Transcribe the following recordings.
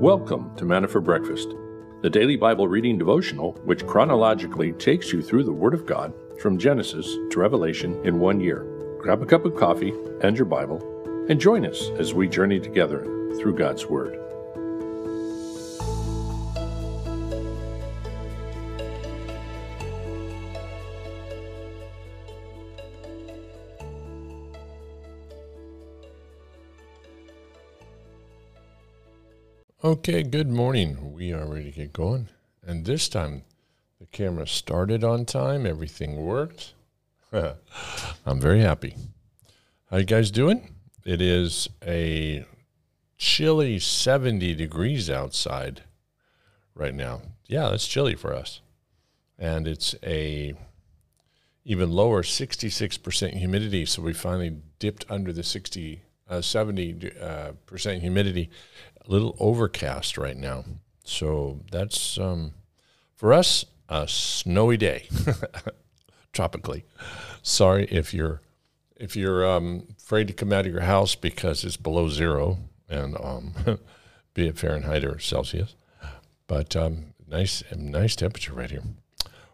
Welcome to Manna for Breakfast, the daily Bible reading devotional which chronologically takes you through the Word of God from Genesis to Revelation in one year. Grab a cup of coffee and your Bible and join us as we journey together through God's Word. Okay, good morning. We are ready to get going. And this time the camera started on time, everything worked. I'm very happy. How you guys doing? It is a chilly 70 degrees outside right now. Yeah, that's chilly for us. And it's a even lower 66% humidity, so we finally dipped under the 60 uh, 70 uh, percent humidity a little overcast right now. So that's um, for us a snowy day, tropically. Sorry if you're if you're um, afraid to come out of your house because it's below zero and um, be it Fahrenheit or Celsius, but um, nice nice temperature right here.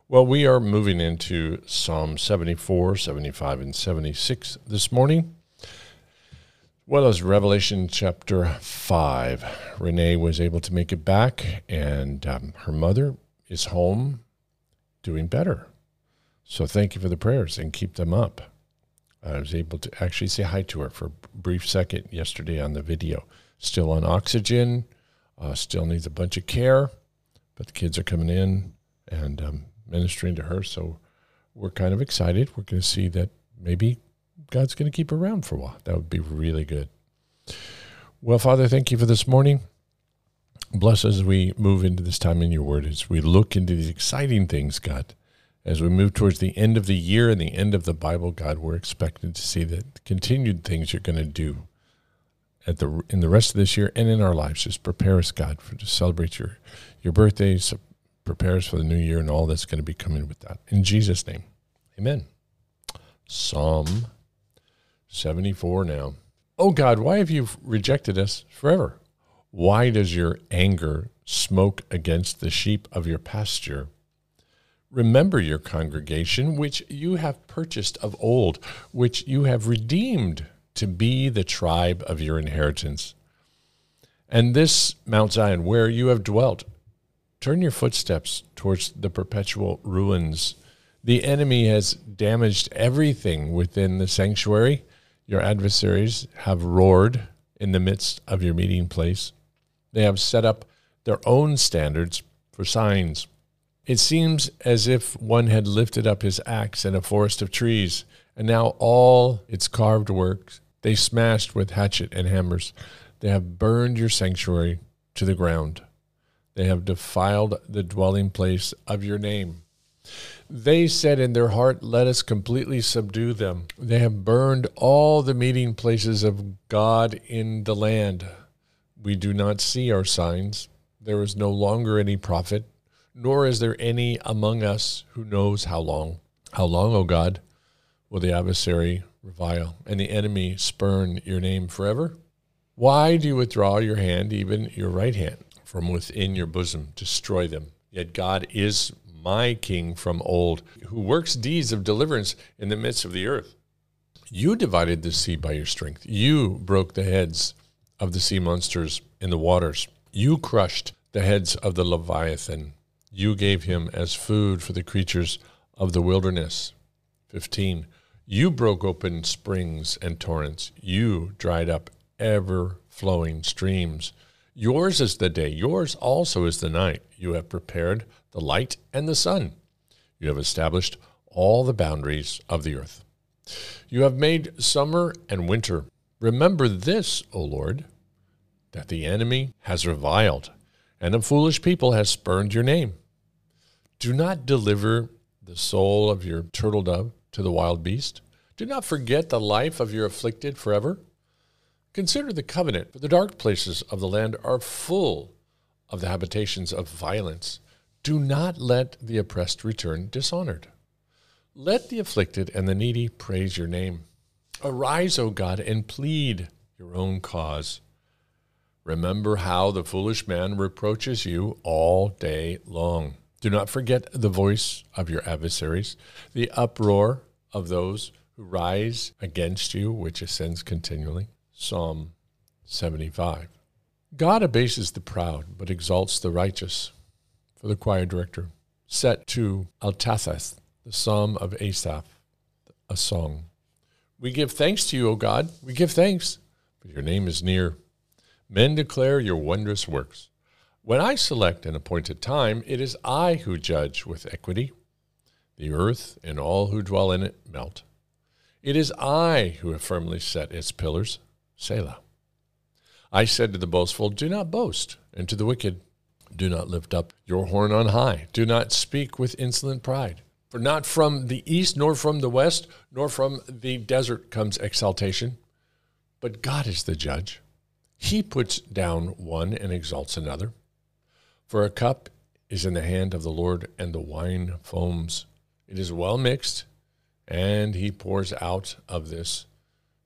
Well, we are moving into Psalm 74, 75, and 76 this morning well as Revelation chapter 5. Renee was able to make it back, and um, her mother is home doing better. So thank you for the prayers and keep them up. I was able to actually say hi to her for a brief second yesterday on the video. Still on oxygen, uh, still needs a bunch of care, but the kids are coming in and um, ministering to her. So we're kind of excited. We're going to see that maybe God's going to keep around for a while. That would be really good. Well, Father, thank you for this morning. Bless us as we move into this time in your word, as we look into these exciting things, God. As we move towards the end of the year and the end of the Bible, God, we're expecting to see the continued things you're going to do at the in the rest of this year and in our lives. Just prepare us, God, for to celebrate your your birthdays, prepare us for the new year and all that's going to be coming with that. In Jesus' name, Amen. Psalm 74 now. Oh God, why have you rejected us forever? Why does your anger smoke against the sheep of your pasture? Remember your congregation, which you have purchased of old, which you have redeemed to be the tribe of your inheritance. And this Mount Zion, where you have dwelt, turn your footsteps towards the perpetual ruins. The enemy has damaged everything within the sanctuary your adversaries have roared in the midst of your meeting place. They have set up their own standards for signs. It seems as if one had lifted up his axe in a forest of trees, and now all its carved works they smashed with hatchet and hammers. They have burned your sanctuary to the ground. They have defiled the dwelling place of your name. They said in their heart, Let us completely subdue them. They have burned all the meeting places of God in the land. We do not see our signs. There is no longer any prophet, nor is there any among us who knows how long. How long, O God, will the adversary revile and the enemy spurn your name forever? Why do you withdraw your hand, even your right hand, from within your bosom? Destroy them. Yet God is my king from old, who works deeds of deliverance in the midst of the earth. You divided the sea by your strength. You broke the heads of the sea monsters in the waters. You crushed the heads of the Leviathan. You gave him as food for the creatures of the wilderness. 15. You broke open springs and torrents. You dried up ever flowing streams. Yours is the day, yours also is the night. You have prepared the light and the sun. You have established all the boundaries of the earth. You have made summer and winter. Remember this, O Lord, that the enemy has reviled, and a foolish people has spurned your name. Do not deliver the soul of your turtle dove to the wild beast. Do not forget the life of your afflicted forever. Consider the covenant, for the dark places of the land are full of the habitations of violence. Do not let the oppressed return dishonored. Let the afflicted and the needy praise your name. Arise, O God, and plead your own cause. Remember how the foolish man reproaches you all day long. Do not forget the voice of your adversaries, the uproar of those who rise against you, which ascends continually. Psalm 75. God abases the proud, but exalts the righteous. For the choir director, set to Al-tashheth, the psalm of Asaph, a song. We give thanks to you, O God. We give thanks, but your name is near. Men declare your wondrous works. When I select an appointed time, it is I who judge with equity. The earth and all who dwell in it melt. It is I who have firmly set its pillars. Selah. I said to the boastful, Do not boast, and to the wicked, Do not lift up your horn on high. Do not speak with insolent pride. For not from the east, nor from the west, nor from the desert comes exaltation, but God is the judge. He puts down one and exalts another. For a cup is in the hand of the Lord, and the wine foams. It is well mixed, and he pours out of this.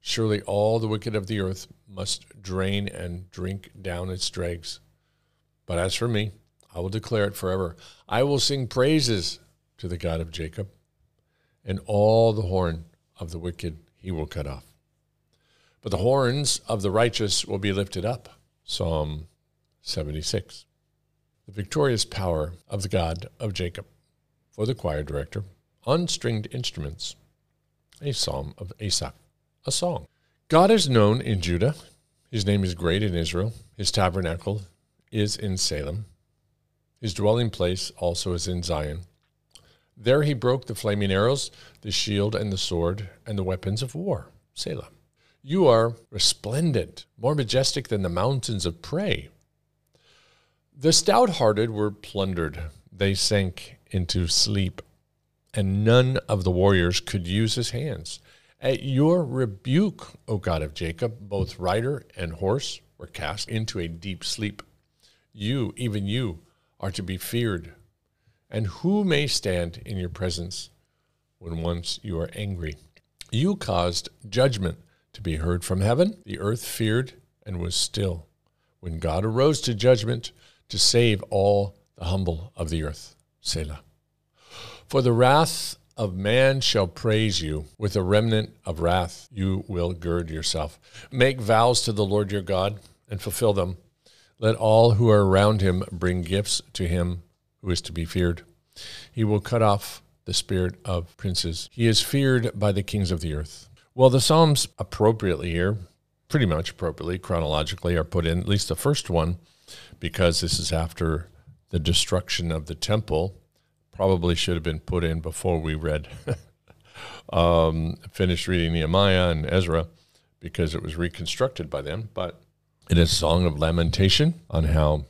Surely all the wicked of the earth must drain and drink down its dregs. But as for me, I will declare it forever. I will sing praises to the God of Jacob, and all the horn of the wicked he will cut off. But the horns of the righteous will be lifted up. Psalm 76 the victorious power of the God of Jacob. For the choir director, on stringed instruments, a psalm of Asaph, a song. God is known in Judah. His name is great in Israel. His tabernacle is in Salem. His dwelling place also is in Zion. There he broke the flaming arrows, the shield and the sword, and the weapons of war. Selah. You are resplendent, more majestic than the mountains of prey. The stout hearted were plundered. They sank into sleep, and none of the warriors could use his hands. At your rebuke, O God of Jacob, both rider and horse were cast into a deep sleep. You, even you, are to be feared. And who may stand in your presence when once you are angry? You caused judgment to be heard from heaven. The earth feared and was still. When God arose to judgment, to save all the humble of the earth. Selah. For the wrath of man shall praise you. With a remnant of wrath you will gird yourself. Make vows to the Lord your God and fulfill them. Let all who are around him bring gifts to him who is to be feared. He will cut off the spirit of princes. He is feared by the kings of the earth. Well, the Psalms appropriately here, pretty much appropriately, chronologically, are put in, at least the first one, because this is after the destruction of the temple. Probably should have been put in before we read, um, finished reading Nehemiah and Ezra, because it was reconstructed by them. But it is a song of lamentation on how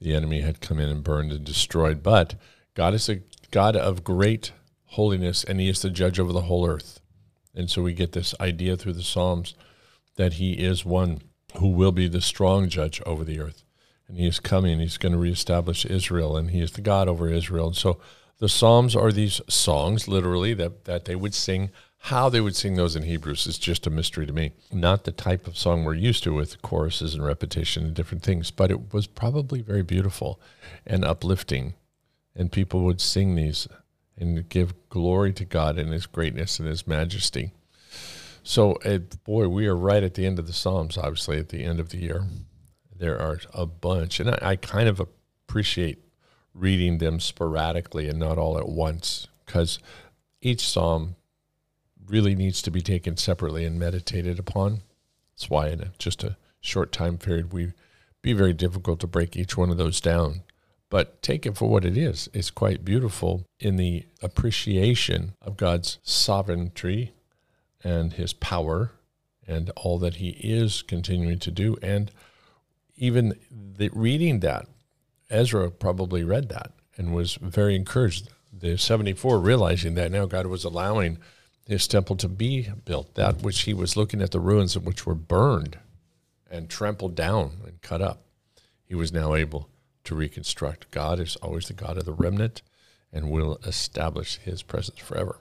the enemy had come in and burned and destroyed. But God is a God of great holiness, and He is the judge over the whole earth. And so we get this idea through the Psalms that He is one who will be the strong judge over the earth and he is coming. He's going to reestablish Israel, and he is the God over Israel. And so the Psalms are these songs, literally, that, that they would sing. How they would sing those in Hebrews is just a mystery to me. Not the type of song we're used to with choruses and repetition and different things, but it was probably very beautiful and uplifting. And people would sing these and give glory to God and His greatness and His majesty. So, boy, we are right at the end of the Psalms, obviously, at the end of the year. There are a bunch, and I, I kind of appreciate reading them sporadically and not all at once because each psalm really needs to be taken separately and meditated upon. That's why in just a short time period we be very difficult to break each one of those down. But take it for what it is. It's quite beautiful in the appreciation of God's sovereignty and his power and all that he is continuing to do and even the, reading that, Ezra probably read that and was very encouraged. The 74 realizing that now God was allowing his temple to be built, that which he was looking at the ruins of which were burned and trampled down and cut up, he was now able to reconstruct. God is always the God of the remnant and will establish his presence forever.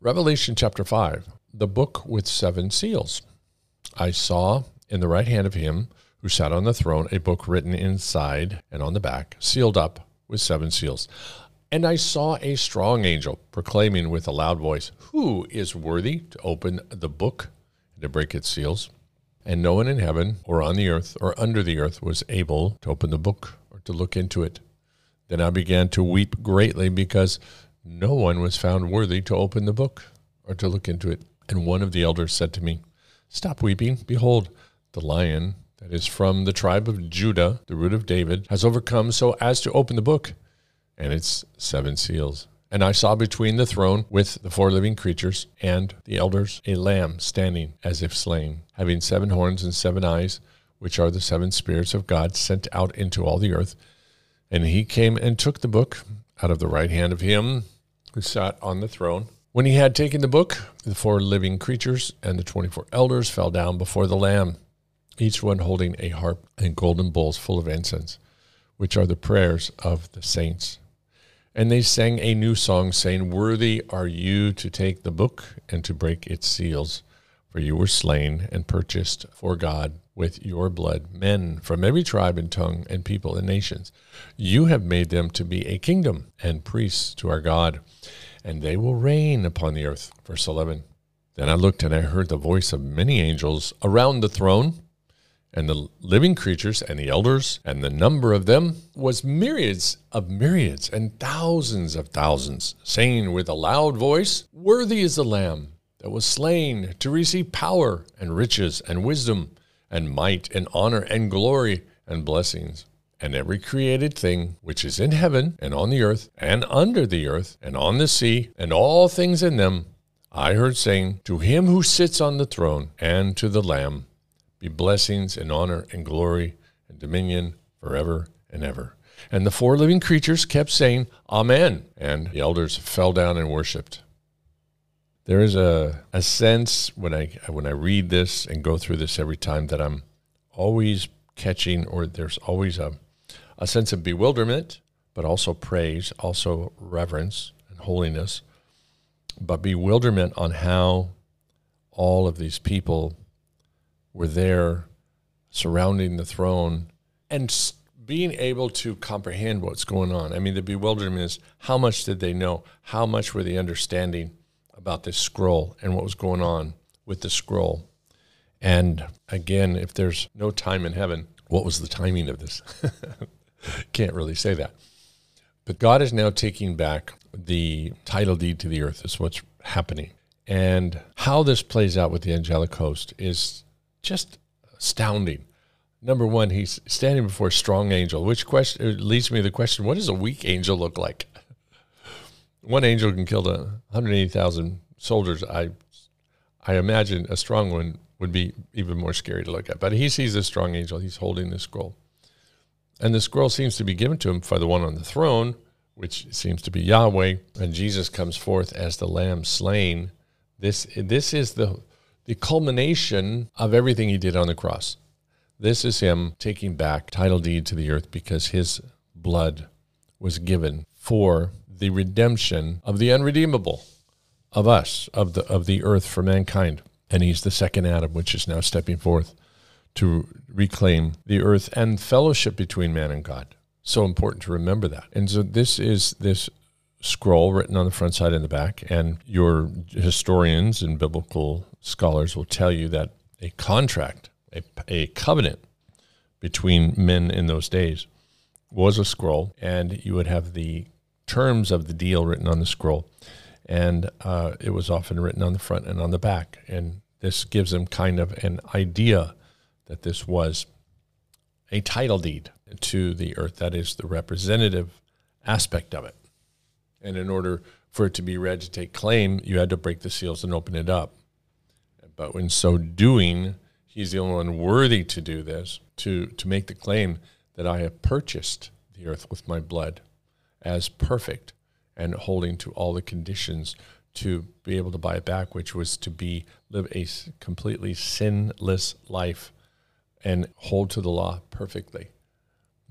Revelation chapter 5, the book with seven seals. I saw in the right hand of him who sat on the throne a book written inside and on the back, sealed up with seven seals. And I saw a strong angel proclaiming with a loud voice, Who is worthy to open the book and to break its seals? And no one in heaven or on the earth or under the earth was able to open the book or to look into it. Then I began to weep greatly because no one was found worthy to open the book or to look into it. And one of the elders said to me, Stop weeping. Behold, the lion that is from the tribe of Judah, the root of David, has overcome so as to open the book and its seven seals. And I saw between the throne with the four living creatures and the elders a lamb standing as if slain, having seven horns and seven eyes, which are the seven spirits of God sent out into all the earth. And he came and took the book out of the right hand of him who sat on the throne. When he had taken the book, the four living creatures and the twenty four elders fell down before the Lamb, each one holding a harp and golden bowls full of incense, which are the prayers of the saints. And they sang a new song, saying, Worthy are you to take the book and to break its seals, for you were slain and purchased for God with your blood men from every tribe and tongue and people and nations. You have made them to be a kingdom and priests to our God, and they will reign upon the earth. Verse 11. Then I looked and I heard the voice of many angels around the throne and the living creatures and the elders, and the number of them was myriads of myriads and thousands of thousands, saying with a loud voice, Worthy is the Lamb that was slain to receive power and riches and wisdom and might and honor and glory and blessings. And every created thing which is in heaven and on the earth and under the earth and on the sea and all things in them, I heard saying, To him who sits on the throne and to the Lamb be blessings and honor and glory and dominion forever and ever. And the four living creatures kept saying, Amen. And the elders fell down and worshiped. There is a, a sense when I when I read this and go through this every time that I'm always catching or there's always a, a sense of bewilderment, but also praise, also reverence and holiness, but bewilderment on how all of these people were there surrounding the throne and being able to comprehend what's going on. I mean, the bewilderment is how much did they know? How much were they understanding about this scroll and what was going on with the scroll? And again, if there's no time in heaven, what was the timing of this? Can't really say that. But God is now taking back the title deed to the earth, is what's happening. And how this plays out with the angelic host is just astounding. Number one, he's standing before a strong angel, which question uh, leads me to the question: What does a weak angel look like? One angel can kill 180,000 soldiers. I, I imagine a strong one would be even more scary to look at. But he sees this strong angel. He's holding the scroll, and the scroll seems to be given to him by the one on the throne, which seems to be Yahweh. And Jesus comes forth as the Lamb slain. This this is the the culmination of everything he did on the cross. This is him taking back title deed to the earth because his blood was given for the redemption of the unredeemable, of us, of the of the earth for mankind. And he's the second Adam, which is now stepping forth to reclaim the earth and fellowship between man and God. So important to remember that. And so this is this scroll written on the front side and the back, and your historians and biblical scholars will tell you that a contract, a, a covenant between men in those days was a scroll, and you would have the terms of the deal written on the scroll. And uh, it was often written on the front and on the back. And this gives them kind of an idea that this was a title deed to the earth. That is the representative aspect of it. And in order for it to be read to take claim, you had to break the seals and open it up. But in so doing, he's the only one worthy to do this, to, to make the claim that I have purchased the earth with my blood as perfect and holding to all the conditions to be able to buy it back, which was to be live a completely sinless life and hold to the law perfectly.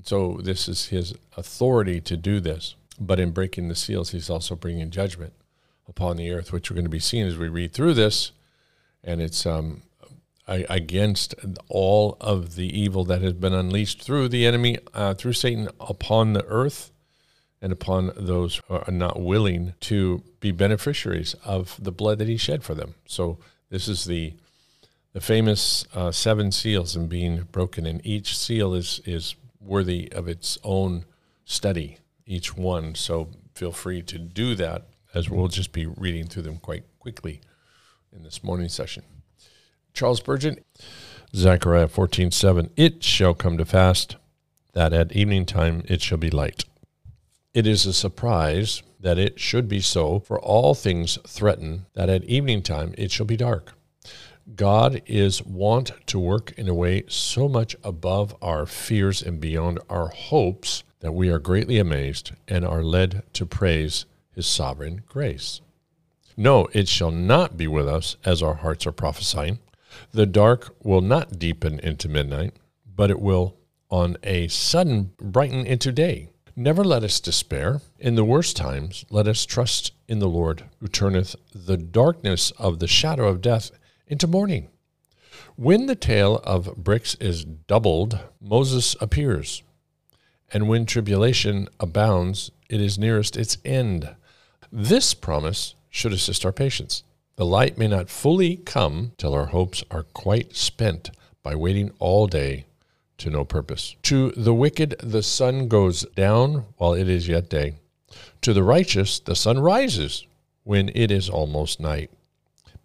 So this is his authority to do this. But in breaking the seals, he's also bringing judgment upon the earth, which we're going to be seeing as we read through this. And it's um, against all of the evil that has been unleashed through the enemy, uh, through Satan upon the earth and upon those who are not willing to be beneficiaries of the blood that he shed for them. So this is the the famous uh, seven seals and being broken, and each seal is is worthy of its own study, each one. So feel free to do that, as we'll just be reading through them quite quickly in this morning session. Charles Spurgeon, Zechariah 14:7. It shall come to pass that at evening time it shall be light. It is a surprise that it should be so, for all things threaten that at evening time it shall be dark. God is wont to work in a way so much above our fears and beyond our hopes that we are greatly amazed and are led to praise his sovereign grace. No, it shall not be with us as our hearts are prophesying. The dark will not deepen into midnight, but it will on a sudden brighten into day. Never let us despair. In the worst times, let us trust in the Lord, who turneth the darkness of the shadow of death into morning. When the tale of bricks is doubled, Moses appears. And when tribulation abounds, it is nearest its end. This promise should assist our patience. The light may not fully come till our hopes are quite spent by waiting all day to no purpose. To the wicked, the sun goes down while it is yet day. To the righteous, the sun rises when it is almost night.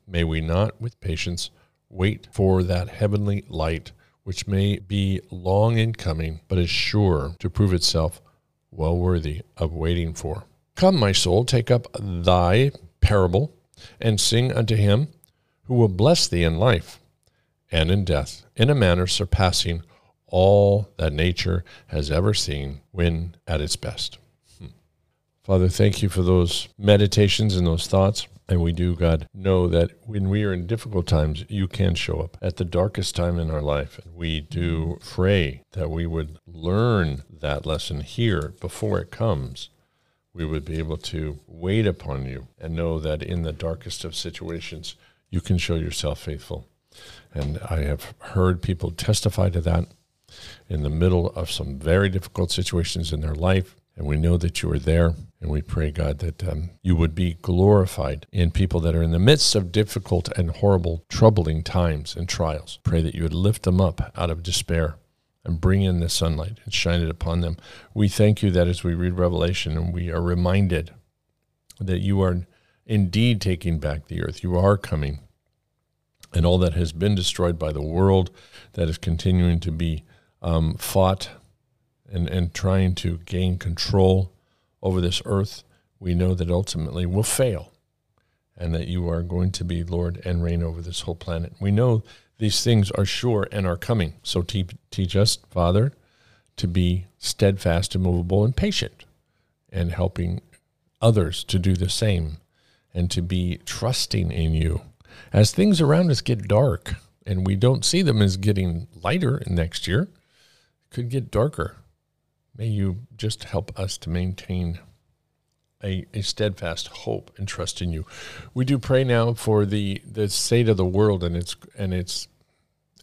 May we not, with patience, wait for that heavenly light, which may be long in coming, but is sure to prove itself well worthy of waiting for. Come, my soul, take up thy parable and sing unto him who will bless thee in life and in death in a manner surpassing all that nature has ever seen when at its best. Hmm. Father, thank you for those meditations and those thoughts. And we do, God, know that when we are in difficult times, you can show up at the darkest time in our life. And we do pray that we would learn that lesson here before it comes we would be able to wait upon you and know that in the darkest of situations, you can show yourself faithful. And I have heard people testify to that in the middle of some very difficult situations in their life. And we know that you are there. And we pray, God, that um, you would be glorified in people that are in the midst of difficult and horrible, troubling times and trials. Pray that you would lift them up out of despair and bring in the sunlight and shine it upon them. We thank you that as we read Revelation and we are reminded that you are indeed taking back the earth, you are coming, and all that has been destroyed by the world that is continuing to be um, fought and, and trying to gain control over this earth, we know that ultimately will fail and that you are going to be Lord and reign over this whole planet. We know these things are sure and are coming. So te- teach us, Father, to be steadfast, immovable, and patient, and helping others to do the same, and to be trusting in you. As things around us get dark, and we don't see them as getting lighter next year, could get darker. May you just help us to maintain a, a steadfast hope and trust in you. We do pray now for the, the state of the world and its and its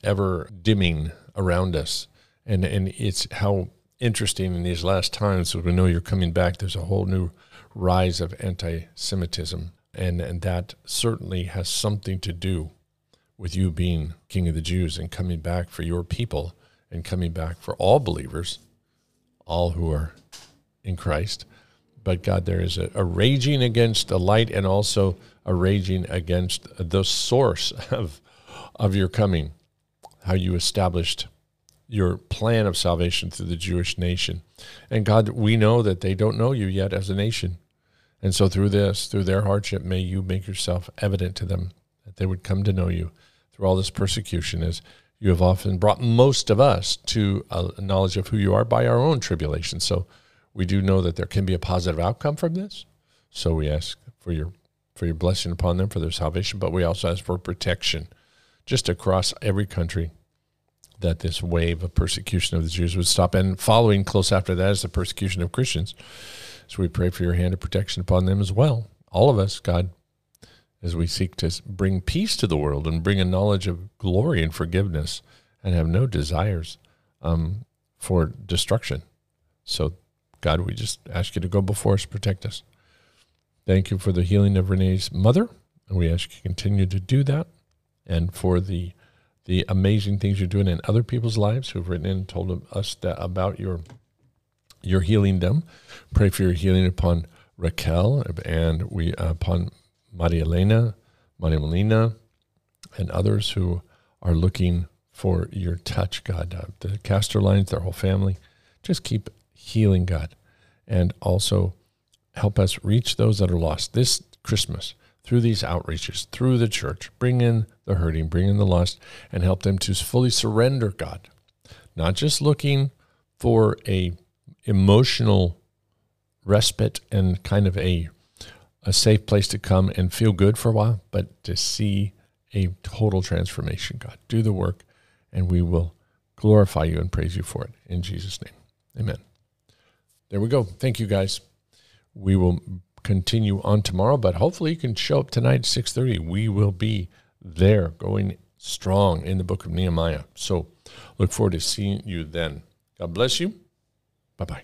ever dimming around us. And and it's how interesting in these last times as we know you're coming back, there's a whole new rise of anti Semitism. And and that certainly has something to do with you being King of the Jews and coming back for your people and coming back for all believers, all who are in Christ but God, there is a, a, raging against the light and also a raging against the source of, of your coming, how you established your plan of salvation through the Jewish nation. And God, we know that they don't know you yet as a nation. And so through this, through their hardship, may you make yourself evident to them, that they would come to know you through all this persecution, as you have often brought most of us to a knowledge of who you are by our own tribulation. So we do know that there can be a positive outcome from this. So we ask for your for your blessing upon them for their salvation, but we also ask for protection just across every country that this wave of persecution of the Jews would stop. And following close after that is the persecution of Christians. So we pray for your hand of protection upon them as well. All of us, God, as we seek to bring peace to the world and bring a knowledge of glory and forgiveness and have no desires um, for destruction. So, God, we just ask you to go before us, protect us. Thank you for the healing of Renee's mother. And we ask you to continue to do that and for the the amazing things you're doing in other people's lives who've written in and told us that about your your healing them. Pray for your healing upon Raquel and we uh, upon Maria Elena, Maria Molina, and others who are looking for your touch, God. Uh, the Castor lines, their whole family. Just keep healing, God. And also help us reach those that are lost this Christmas through these outreaches, through the church. Bring in the hurting, bring in the lost, and help them to fully surrender, God. Not just looking for a emotional respite and kind of a a safe place to come and feel good for a while, but to see a total transformation, God. Do the work, and we will glorify you and praise you for it. In Jesus' name, amen. There we go. Thank you, guys. We will continue on tomorrow, but hopefully you can show up tonight at 6.30. We will be there going strong in the book of Nehemiah. So look forward to seeing you then. God bless you. Bye-bye.